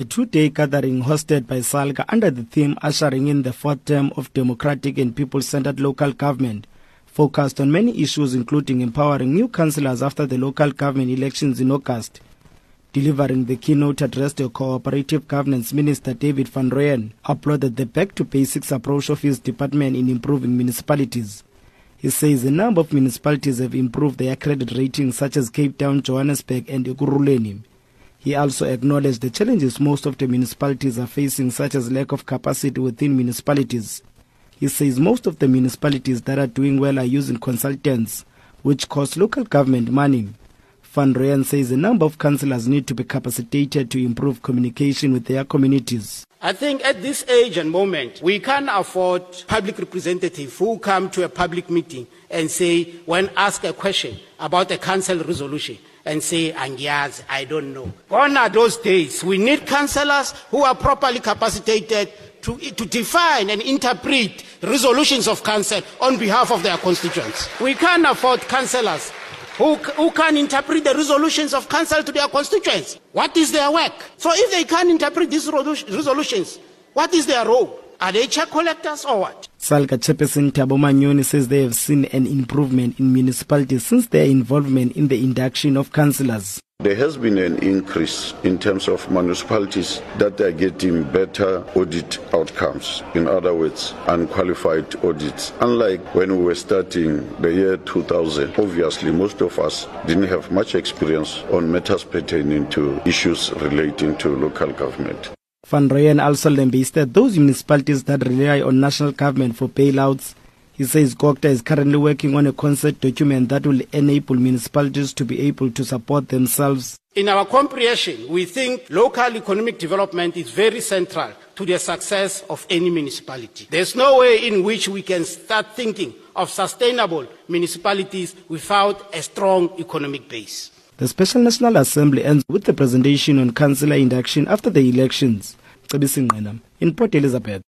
a two-day gathering hosted by SALGA under the theme Ushering in the Fourth Term of Democratic and People-Centered Local Government focused on many issues including empowering new councillors after the local government elections in August. Delivering the keynote address, the Cooperative Governance Minister David Van Rooyen applauded the back-to-basics approach of his department in improving municipalities. He says a number of municipalities have improved their credit ratings such as Cape Town, Johannesburg and Ekurhuleni. He also acknowledged the challenges most of the municipalities are facing, such as lack of capacity within municipalities. He says most of the municipalities that are doing well are using consultants, which cost local government money. Van Rooyen says a number of councillors need to be capacitated to improve communication with their communities. I think at this age and moment, we can't afford public representatives who come to a public meeting and say, when asked a question about a council resolution, and say, Angiaz, I don't know. Gone are those days. We need councillors who are properly capacitated to, to define and interpret resolutions of council on behalf of their constituents. We can't afford councillors who, who can interpret the resolutions of council to their constituents. What is their work? So if they can't interpret these resolutions, what is their role? Are they check collectors or what? Salga Chairperson Thabo Manyoni says they have seen an improvement in municipalities since their involvement in the induction of councillors. There has been an increase in terms of municipalities that are getting better audit outcomes. In other words, unqualified audits. Unlike when we were starting the year 2000, obviously most of us didn't have much experience on matters pertaining to issues relating to local government. Van Rooyen also lambasted those municipalities that rely on national government for bailouts. He says COGTA is currently working on a concept document that will enable municipalities to be able to support themselves. In our comprehension, we think local economic development is very central to the success of any municipality. There's no way in which we can start thinking of sustainable municipalities without a strong economic base. The Special National Assembly ends with the presentation on councillor induction after the elections. cebisa ingqinam inport elizabeth